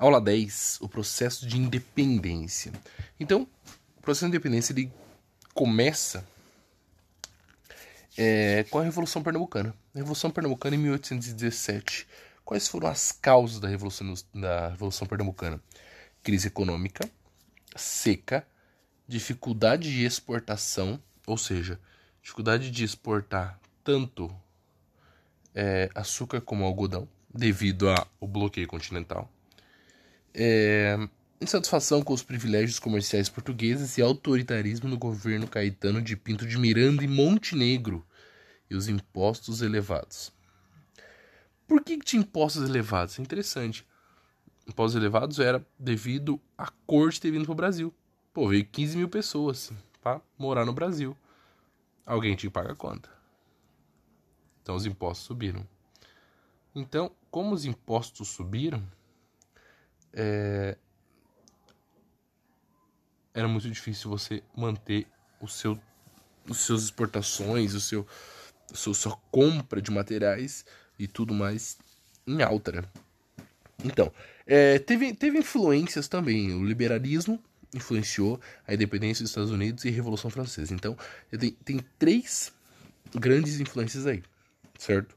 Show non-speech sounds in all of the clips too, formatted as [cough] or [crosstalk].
Aula 10, o processo de independência. Então, o processo de independência ele começa é, com a Revolução Pernambucana. A Revolução Pernambucana em 1817. Quais foram as causas da Revolução, da Revolução Pernambucana? Crise econômica, seca, dificuldade de exportação, ou seja, dificuldade de exportar tanto é, açúcar como algodão, devido ao bloqueio continental. É, insatisfação com os privilégios comerciais portugueses e autoritarismo no governo Caetano de Pinto de Miranda e Montenegro e os impostos elevados. Por que, que tinha impostos elevados? É interessante. Impostos elevados era devido à corte ter vindo para o Brasil. Pô, veio 15 mil pessoas para morar no Brasil. Alguém tinha que pagar a conta. Então os impostos subiram. Então, como os impostos subiram, é... era muito difícil você manter o seu, os seus exportações, o seu, a sua, sua compra de materiais e tudo mais em alta. Né? Então, é, teve, teve influências também. O liberalismo influenciou a independência dos Estados Unidos e a Revolução Francesa. Então, tem, tem três grandes influências aí, certo?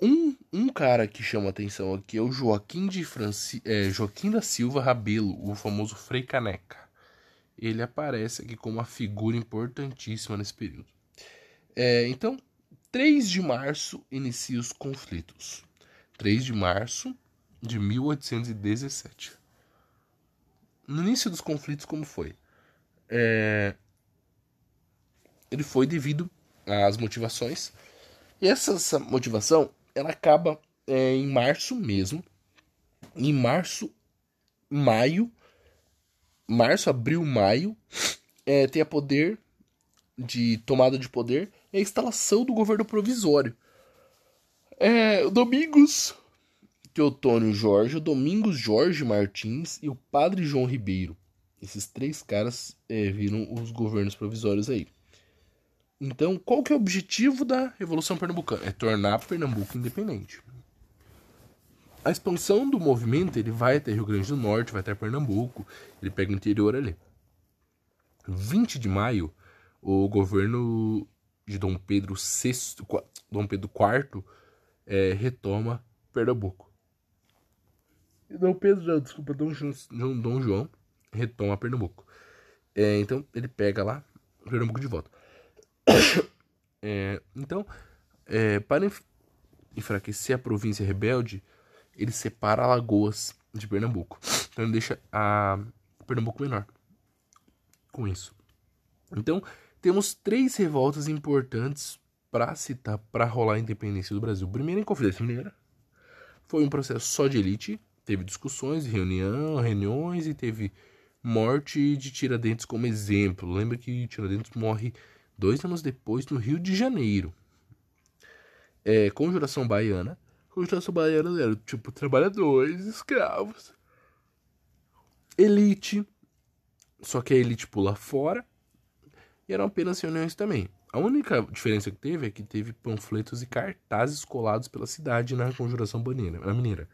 Um, um cara que chama atenção aqui é o Joaquim, de Franci, é, Joaquim da Silva Rabelo, o famoso Frei Caneca. Ele aparece aqui como uma figura importantíssima nesse período. É, então, 3 de março inicia os conflitos. 3 de março de 1817. No início dos conflitos, como foi? É... Ele foi devido às motivações. E essa, essa motivação ela acaba é, em março mesmo. Em março, maio, março, abril, maio, é, tem a poder de tomada de poder e a instalação do governo provisório. É, Domingos Teotônio Jorge, Domingos Jorge Martins e o Padre João Ribeiro. Esses três caras é, viram os governos provisórios aí. Então, qual que é o objetivo da Revolução Pernambucana? É tornar Pernambuco independente. A expansão do movimento, ele vai até Rio Grande do Norte, vai até Pernambuco, ele pega o interior ali. 20 de maio, o governo de Dom Pedro VI, Dom Pedro IV, é, retoma Pernambuco. E Dom Pedro, não, desculpa, Dom João, Dom João retoma Pernambuco. É, então ele pega lá Pernambuco de volta. [coughs] É, então, é, para enfraquecer a província rebelde, ele separa Alagoas de Pernambuco. Então ele deixa a Pernambuco menor. Com isso. Então, temos três revoltas importantes para citar para rolar a independência do Brasil. Primeiro, em Confidência Mineira. Foi um processo só de elite. Teve discussões, reunião, reuniões e teve morte de Tiradentes como exemplo. Lembra que Tiradentes morre dois anos depois no Rio de Janeiro. É, conjuração baiana. Conjuração baiana era tipo trabalhadores, escravos. Elite. Só que a elite pula fora. E eram apenas reuniões também. A única diferença que teve é que teve panfletos e cartazes colados pela cidade na conjuração baneira, na mineira.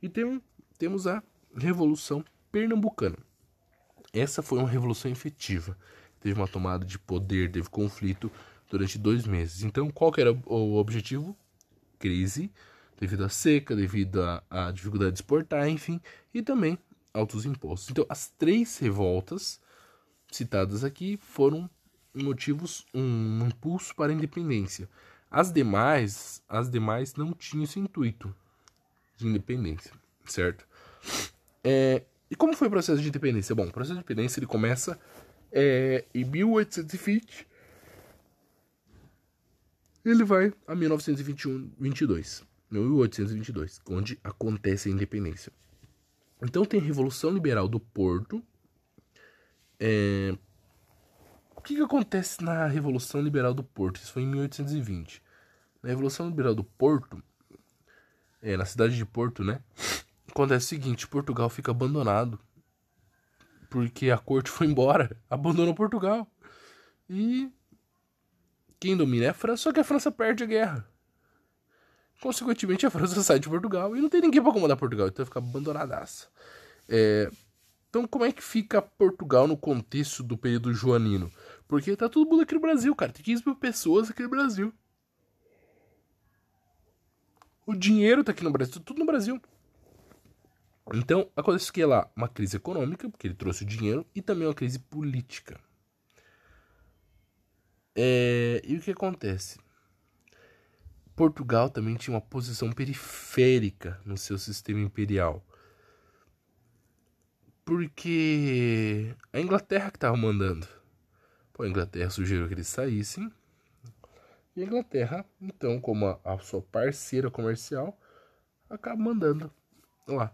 E tem, temos a Revolução Pernambucana. Essa foi uma revolução efetiva teve uma tomada de poder, teve conflito durante dois meses. Então, qual que era o objetivo? Crise, devido à seca, devido à, dificuldade de exportar, enfim, e também altos impostos. Então, as três revoltas citadas aqui foram motivos, um impulso para a independência. As demais, as demais não tinham esse intuito de independência, certo? É, e como foi o processo de independência? Bom, o processo de independência ele começa é, em 1820 ele vai a 1921, 22, 1822, onde acontece a independência. Então tem a Revolução Liberal do Porto. É... O que, que acontece na Revolução Liberal do Porto? Isso foi em 1820. Na Revolução Liberal do Porto, é, na cidade de Porto, né? Acontece o seguinte: Portugal fica abandonado porque a corte foi embora, [laughs] abandonou Portugal. E quem domina é a França, só que a França perde a guerra. Consequentemente, a França [laughs] sai de Portugal e não tem ninguém para comandar Portugal, então fica abandonadaça. É, então, como é que fica Portugal no contexto do período joanino? Porque tá todo mundo aqui no Brasil, cara. Tem 15 mil pessoas aqui no Brasil. O dinheiro tá aqui no Brasil, tá tudo no Brasil. Então, acontece que lá uma crise econômica, porque ele trouxe o dinheiro, e também uma crise política. É, e o que acontece? Portugal também tinha uma posição periférica no seu sistema imperial. Porque a Inglaterra que estava mandando. Pô, a Inglaterra sugeriu que eles saíssem. E a Inglaterra, então, como a, a sua parceira comercial, acaba mandando lá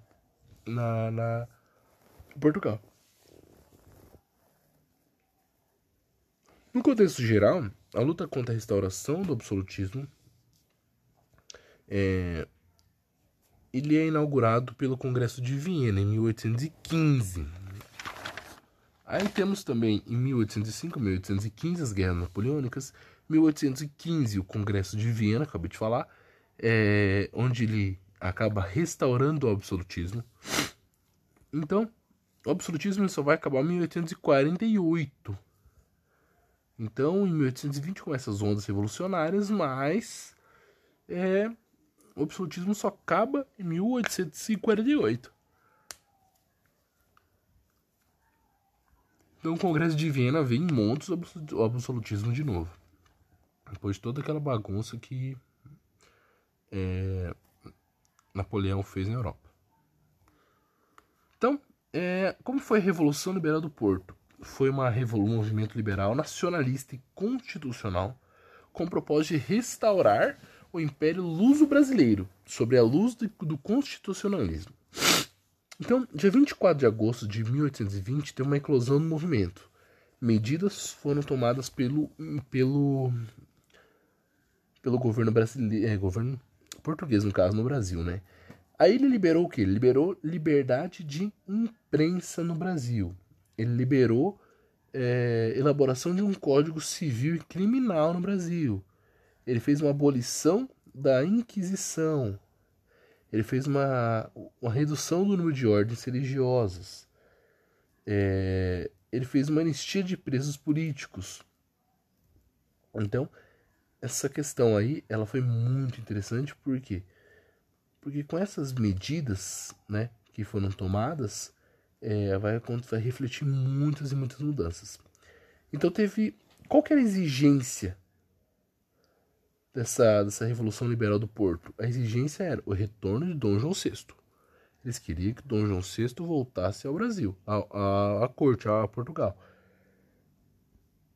na, na Portugal. No contexto geral, a luta contra a restauração do absolutismo é, ele é inaugurado pelo Congresso de Viena em 1815. Aí temos também em 1805, 1815 as guerras napoleônicas, 1815 o Congresso de Viena, acabei de falar, é, onde ele acaba restaurando o absolutismo. Então, o absolutismo só vai acabar em 1848. Então, em 1820 começam as ondas revolucionárias, mas é, o absolutismo só acaba em 1848. Então o Congresso de Viena vem em montes o absolutismo de novo. Depois de toda aquela bagunça que é, Napoleão fez na Europa. Então, é, como foi a Revolução Liberal do Porto? Foi uma revolução, um movimento liberal nacionalista e constitucional com o propósito de restaurar o Império Luso-Brasileiro, sobre a luz do, do constitucionalismo. Então, dia 24 de agosto de 1820, tem uma eclosão do movimento. Medidas foram tomadas pelo, pelo, pelo governo brasileiro, é, governo português, no caso, no Brasil, né? Aí ele liberou o quê? Ele liberou liberdade de imprensa no Brasil. Ele liberou é, elaboração de um código civil e criminal no Brasil. Ele fez uma abolição da Inquisição. Ele fez uma, uma redução do número de ordens religiosas. É, ele fez uma anistia de presos políticos. Então, essa questão aí, ela foi muito interessante, por quê? Porque com essas medidas, né, que foram tomadas, é, vai, vai refletir muitas e muitas mudanças. Então teve, qual que era a exigência dessa, dessa Revolução Liberal do Porto, a exigência era o retorno de Dom João VI. Eles queriam que Dom João VI voltasse ao Brasil, à, à, corte, a Portugal.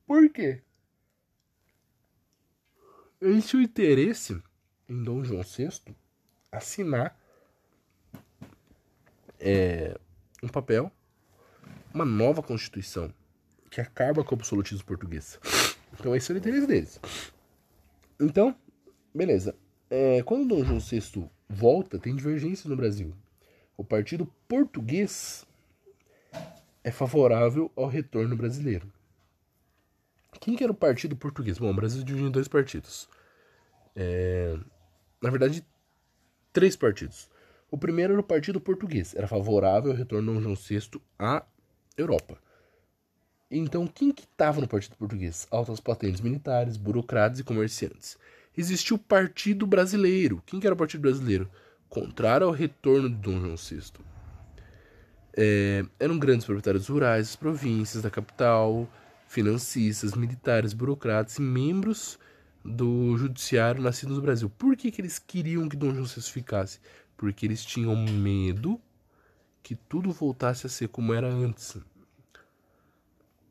Por quê? Eles tinham interesse em Dom João VI assinar é, um papel, uma nova Constituição, que acaba com o absolutismo português. Então esse é o interesse deles. Então, beleza. É, quando Dom João VI volta, tem divergência no Brasil. O partido português é favorável ao retorno brasileiro. Quem que era o partido português? Bom, o Brasil dividiu em dois partidos. É, na verdade, três partidos. O primeiro era o Partido Português, era favorável ao retorno de João VI à Europa. Então, quem que estava no Partido Português? Altas patentes militares, burocratas e comerciantes. Existia o Partido Brasileiro. Quem que era o Partido Brasileiro? Contrário ao retorno de Dom João VI. É, eram grandes proprietários rurais províncias, da capital, financistas, militares, burocratas e membros do judiciário nascidos no Brasil. Por que, que eles queriam que Dom João VI ficasse? Porque eles tinham medo que tudo voltasse a ser como era antes.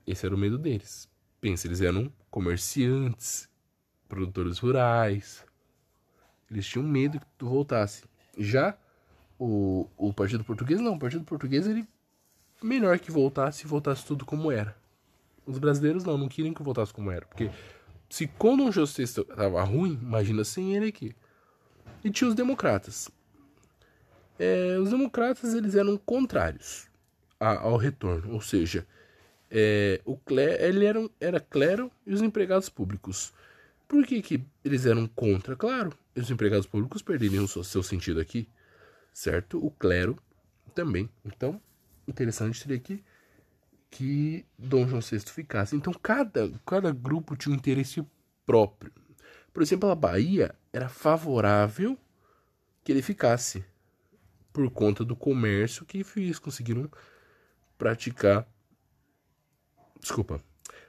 Esse era o medo deles. Pensa, eles eram comerciantes, produtores rurais. Eles tinham medo que tu voltasse. Já o, o Partido Português, não. O Partido Português, ele melhor que voltasse e voltasse tudo como era. Os brasileiros não, não queriam que voltasse como era. Porque se quando um justiça estava ruim, imagina sem ele aqui. E tinha os democratas. É, os democratas, eles eram contrários ao retorno. Ou seja, é, o clero, ele era, era clero e os empregados públicos. Por que, que eles eram contra? Claro, os empregados públicos perderiam o seu sentido aqui, certo? O clero também. Então, interessante seria que, que Dom João VI ficasse. Então, cada, cada grupo tinha um interesse próprio. Por exemplo, a Bahia era favorável que ele ficasse, por conta do comércio que eles conseguiram praticar. Desculpa.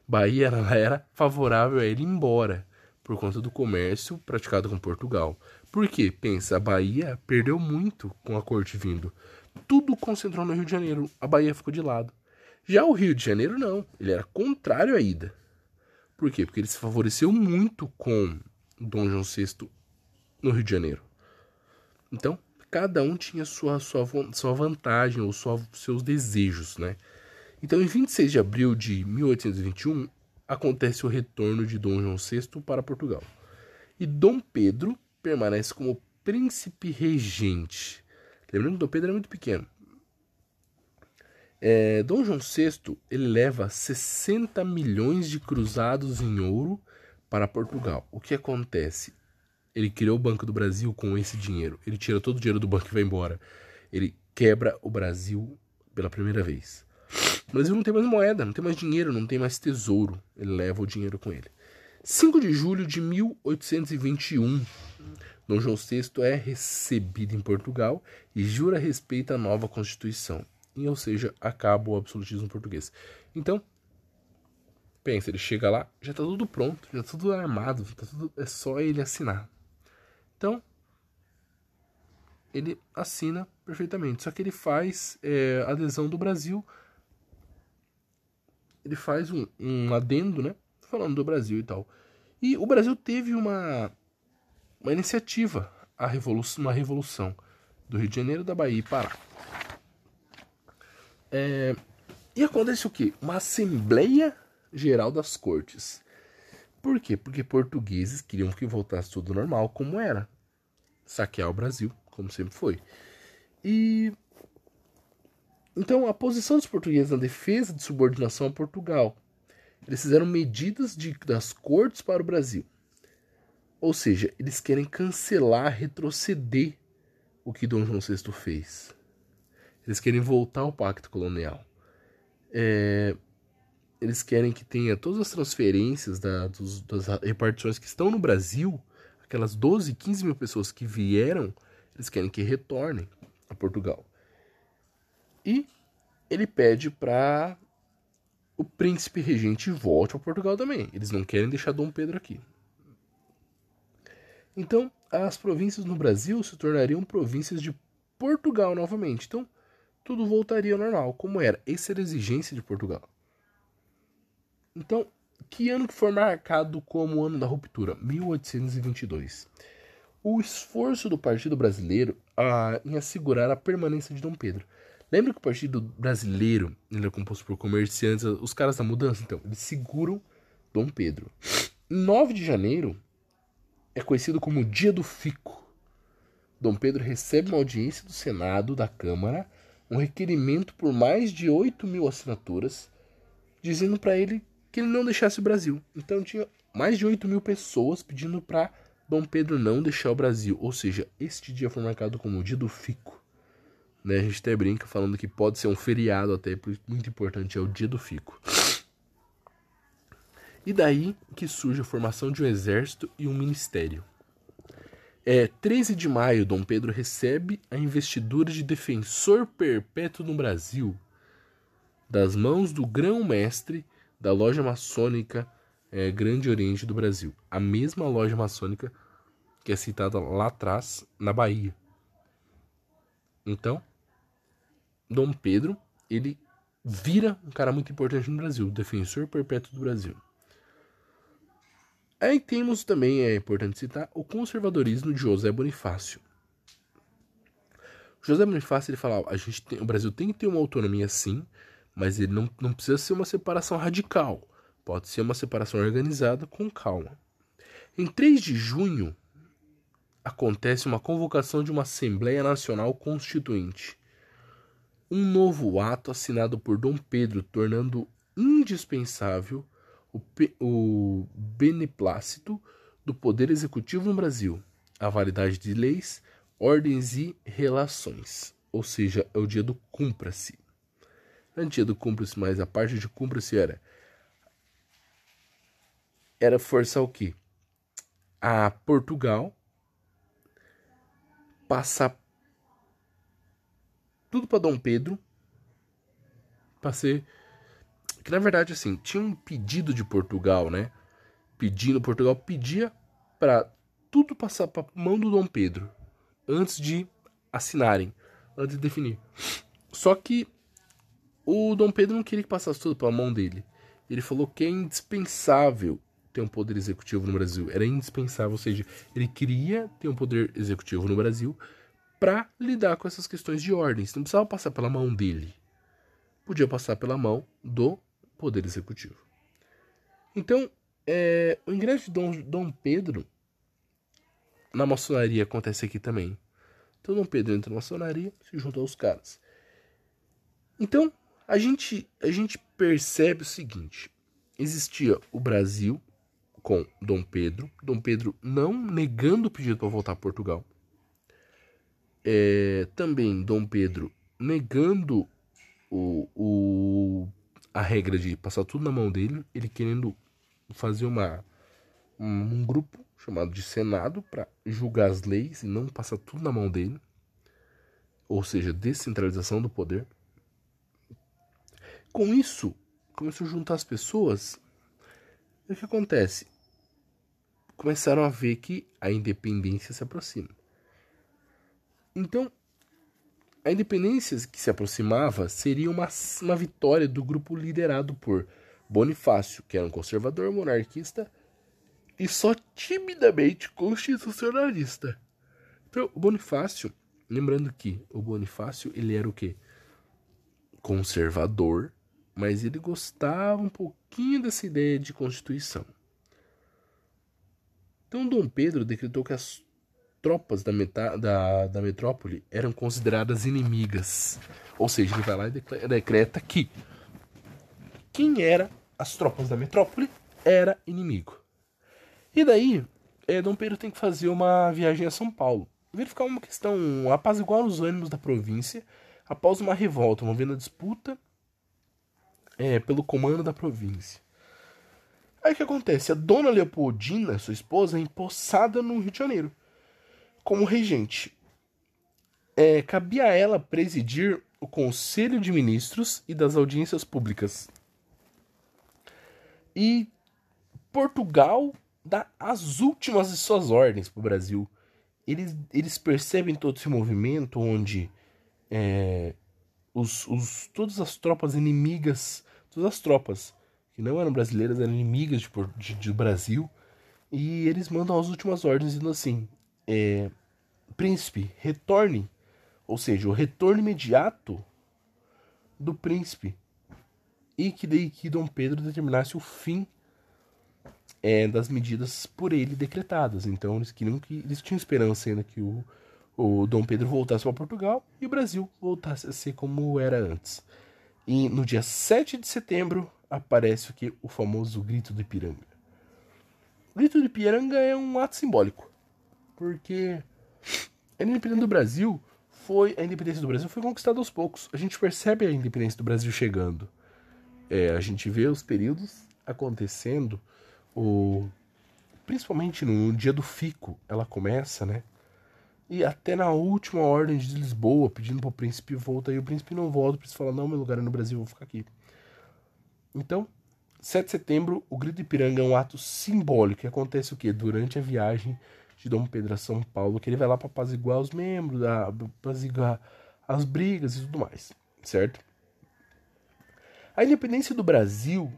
Bahia [laughs] era favorável a ele ir embora por conta do comércio praticado com Portugal. Por quê? Pensa, a Bahia perdeu muito com a corte vindo. Tudo concentrou no Rio de Janeiro. A Bahia ficou de lado. Já o Rio de Janeiro não. Ele era contrário à ida. Por quê? Porque ele se favoreceu muito com Dom João VI no Rio de Janeiro. Então, cada um tinha sua, sua, sua vantagem ou sua, seus desejos, né? Então, em 26 de abril de 1821, acontece o retorno de Dom João VI para Portugal. E Dom Pedro permanece como príncipe regente. Lembrando que Dom Pedro era muito pequeno. É, Dom João VI ele leva 60 milhões de cruzados em ouro para Portugal. O que acontece? Ele criou o Banco do Brasil com esse dinheiro. Ele tira todo o dinheiro do banco e vai embora. Ele quebra o Brasil pela primeira vez. O Brasil não tem mais moeda, não tem mais dinheiro, não tem mais tesouro. Ele leva o dinheiro com ele. 5 de julho de 1821, Dom João VI é recebido em Portugal e jura respeito à nova Constituição e, ou seja, acaba o absolutismo português. Então, pensa, ele chega lá, já está tudo pronto, já está tudo armado, tá tudo, é só ele assinar. Então, ele assina perfeitamente, só que ele faz é, adesão do Brasil, ele faz um, um adendo, né, falando do Brasil e tal. E o Brasil teve uma, uma iniciativa, a uma revolução do Rio de Janeiro, da Bahia e Pará. É, e acontece o quê? Uma Assembleia Geral das Cortes. Por quê? Porque portugueses queriam que voltasse tudo normal como era. Saquear o Brasil, como sempre foi. E então a posição dos portugueses na defesa de subordinação a Portugal. Eles fizeram medidas de, das cortes para o Brasil. Ou seja, eles querem cancelar, retroceder o que Dom João VI fez. Eles querem voltar ao pacto colonial. É, eles querem que tenha todas as transferências da, dos, das repartições que estão no Brasil, aquelas 12, 15 mil pessoas que vieram, eles querem que retornem a Portugal. E ele pede para o príncipe regente volte a Portugal também. Eles não querem deixar Dom Pedro aqui. Então, as províncias no Brasil se tornariam províncias de Portugal novamente. Então, tudo voltaria ao normal, como era. Essa era a exigência de Portugal. Então, que ano que foi marcado como o ano da ruptura? 1822. O esforço do Partido Brasileiro ah, em assegurar a permanência de Dom Pedro. Lembra que o Partido Brasileiro ele é composto por comerciantes, os caras da mudança? Então, eles seguram Dom Pedro. 9 de janeiro é conhecido como Dia do Fico. Dom Pedro recebe uma audiência do Senado, da Câmara, um requerimento por mais de 8 mil assinaturas, dizendo para ele que ele não deixasse o Brasil. Então tinha mais de 8 mil pessoas pedindo para Dom Pedro não deixar o Brasil. Ou seja, este dia foi marcado como o dia do fico. Né? A gente até brinca falando que pode ser um feriado até, muito importante, é o dia do fico. E daí que surge a formação de um exército e um ministério. É, 13 de maio, Dom Pedro recebe a investidura de defensor perpétuo no Brasil, das mãos do grão-mestre da loja maçônica é, Grande Oriente do Brasil. A mesma loja maçônica que é citada lá atrás, na Bahia. Então, Dom Pedro, ele vira um cara muito importante no Brasil, defensor perpétuo do Brasil. Aí temos também, é importante citar, o conservadorismo de José Bonifácio. José Bonifácio ele fala, a gente tem, o Brasil tem que ter uma autonomia sim, mas ele não, não precisa ser uma separação radical. Pode ser uma separação organizada com calma. Em 3 de junho, acontece uma convocação de uma Assembleia Nacional Constituinte. Um novo ato assinado por Dom Pedro, tornando indispensável o, o beneplácito do poder executivo no Brasil, a validade de leis, ordens e relações. Ou seja, é o dia do cumpra-se. Não é dia do cumpra-se, mas a parte de cumpra-se era era forçar o quê? A Portugal passar tudo para Dom Pedro para ser que na verdade assim, tinha um pedido de Portugal, né? Pedindo Portugal pedia para tudo passar para mão do Dom Pedro antes de assinarem, antes de definir. Só que o Dom Pedro não queria que passasse tudo pela mão dele. Ele falou que é indispensável ter um poder executivo no Brasil. Era indispensável, ou seja, ele queria ter um poder executivo no Brasil para lidar com essas questões de ordens. Não precisava passar pela mão dele. Podia passar pela mão do poder executivo. Então, é, o ingresso de Dom, Dom Pedro na maçonaria acontece aqui também. Então, Dom Pedro entra na maçonaria, se junta aos caras. Então, a gente, a gente percebe o seguinte: existia o Brasil, com Dom Pedro. Dom Pedro não negando o pedido para voltar a Portugal. É, também Dom Pedro negando o, o, a regra de passar tudo na mão dele, ele querendo fazer uma, um, grupo chamado de Senado para julgar as leis e não passar tudo na mão dele, ou seja, descentralização do poder. Com isso, começou a juntar as pessoas. E o que acontece? começaram a ver que a independência se aproxima. Então, a independência que se aproximava seria uma, uma vitória do grupo liderado por Bonifácio, que era um conservador monarquista e só timidamente constitucionalista. Então, o Bonifácio, lembrando que o Bonifácio, ele era o quê? Conservador, mas ele gostava um pouquinho dessa ideia de constituição. Então Dom Pedro decretou que as tropas da, meta, da, da metrópole eram consideradas inimigas. Ou seja, ele vai lá e decreta que quem era as tropas da metrópole era inimigo. E daí, é, Dom Pedro tem que fazer uma viagem a São Paulo. Verificar uma questão, apaziguar os ânimos da província após uma revolta, movendo a disputa é, pelo comando da província. Aí o que acontece? A dona Leopoldina, sua esposa, é empossada no Rio de Janeiro como regente. É, cabia a ela presidir o Conselho de Ministros e das audiências públicas. E Portugal dá as últimas de suas ordens para o Brasil. Eles, eles percebem todo esse movimento onde é, os, os, todas as tropas inimigas, todas as tropas que não eram brasileiras, eram inimigas de, de, de Brasil. E eles mandam as últimas ordens dizendo assim: é, Príncipe, retorne. Ou seja, o retorno imediato do príncipe. E que daí que Dom Pedro determinasse o fim é, das medidas por ele decretadas. Então eles queriam que. Eles tinham esperança ainda que o, o Dom Pedro voltasse para Portugal e o Brasil voltasse a ser como era antes. E no dia 7 de setembro aparece o que? O famoso grito do Ipiranga. O grito do Ipiranga é um ato simbólico, porque a independência do Brasil foi a independência do Brasil foi conquistada aos poucos. A gente percebe a independência do Brasil chegando. É, a gente vê os períodos acontecendo, o principalmente no dia do fico, ela começa, né? E até na última ordem de Lisboa, pedindo para o príncipe voltar, e o príncipe não volta, o príncipe fala: Não, meu lugar é no Brasil, vou ficar aqui. Então, 7 de setembro, o Grito Ipiranga é um ato simbólico que acontece o quê? Durante a viagem de Dom Pedro a São Paulo, que ele vai lá para apaziguar os membros, apaziguar as brigas e tudo mais, certo? A independência do Brasil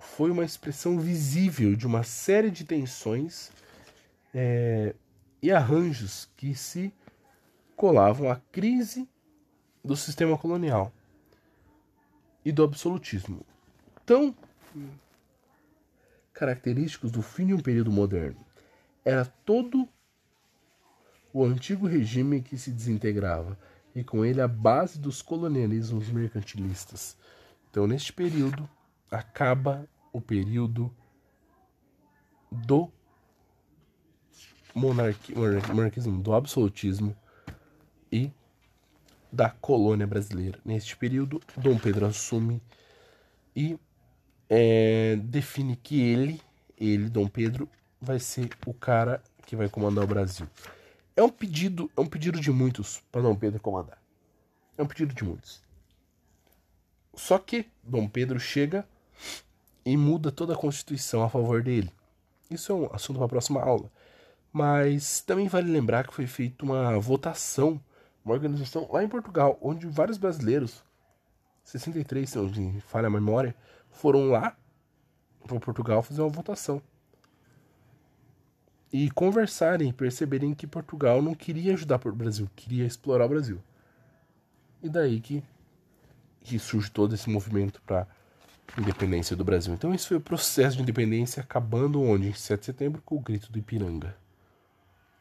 foi uma expressão visível de uma série de tensões é, e arranjos que se colavam à crise do sistema colonial e do absolutismo tão característicos do fim de um período moderno. Era todo o antigo regime que se desintegrava e com ele a base dos colonialismos mercantilistas. Então, neste período, acaba o período do monarqui, monarquismo, do absolutismo e da colônia brasileira. Neste período, Dom Pedro assume e é, define que ele, ele, Dom Pedro, vai ser o cara que vai comandar o Brasil. É um pedido, é um pedido de muitos para Dom Pedro comandar. É um pedido de muitos. Só que Dom Pedro chega e muda toda a Constituição a favor dele. Isso é um assunto para a próxima aula. Mas também vale lembrar que foi feita uma votação, uma organização lá em Portugal, onde vários brasileiros, 63, se não falha a memória, foram lá para Portugal fazer uma votação. E conversarem perceberem que Portugal não queria ajudar o Brasil, queria explorar o Brasil. E daí que, que surge todo esse movimento para independência do Brasil. Então esse foi o processo de independência acabando onde? Em 7 de setembro com o grito do Ipiranga.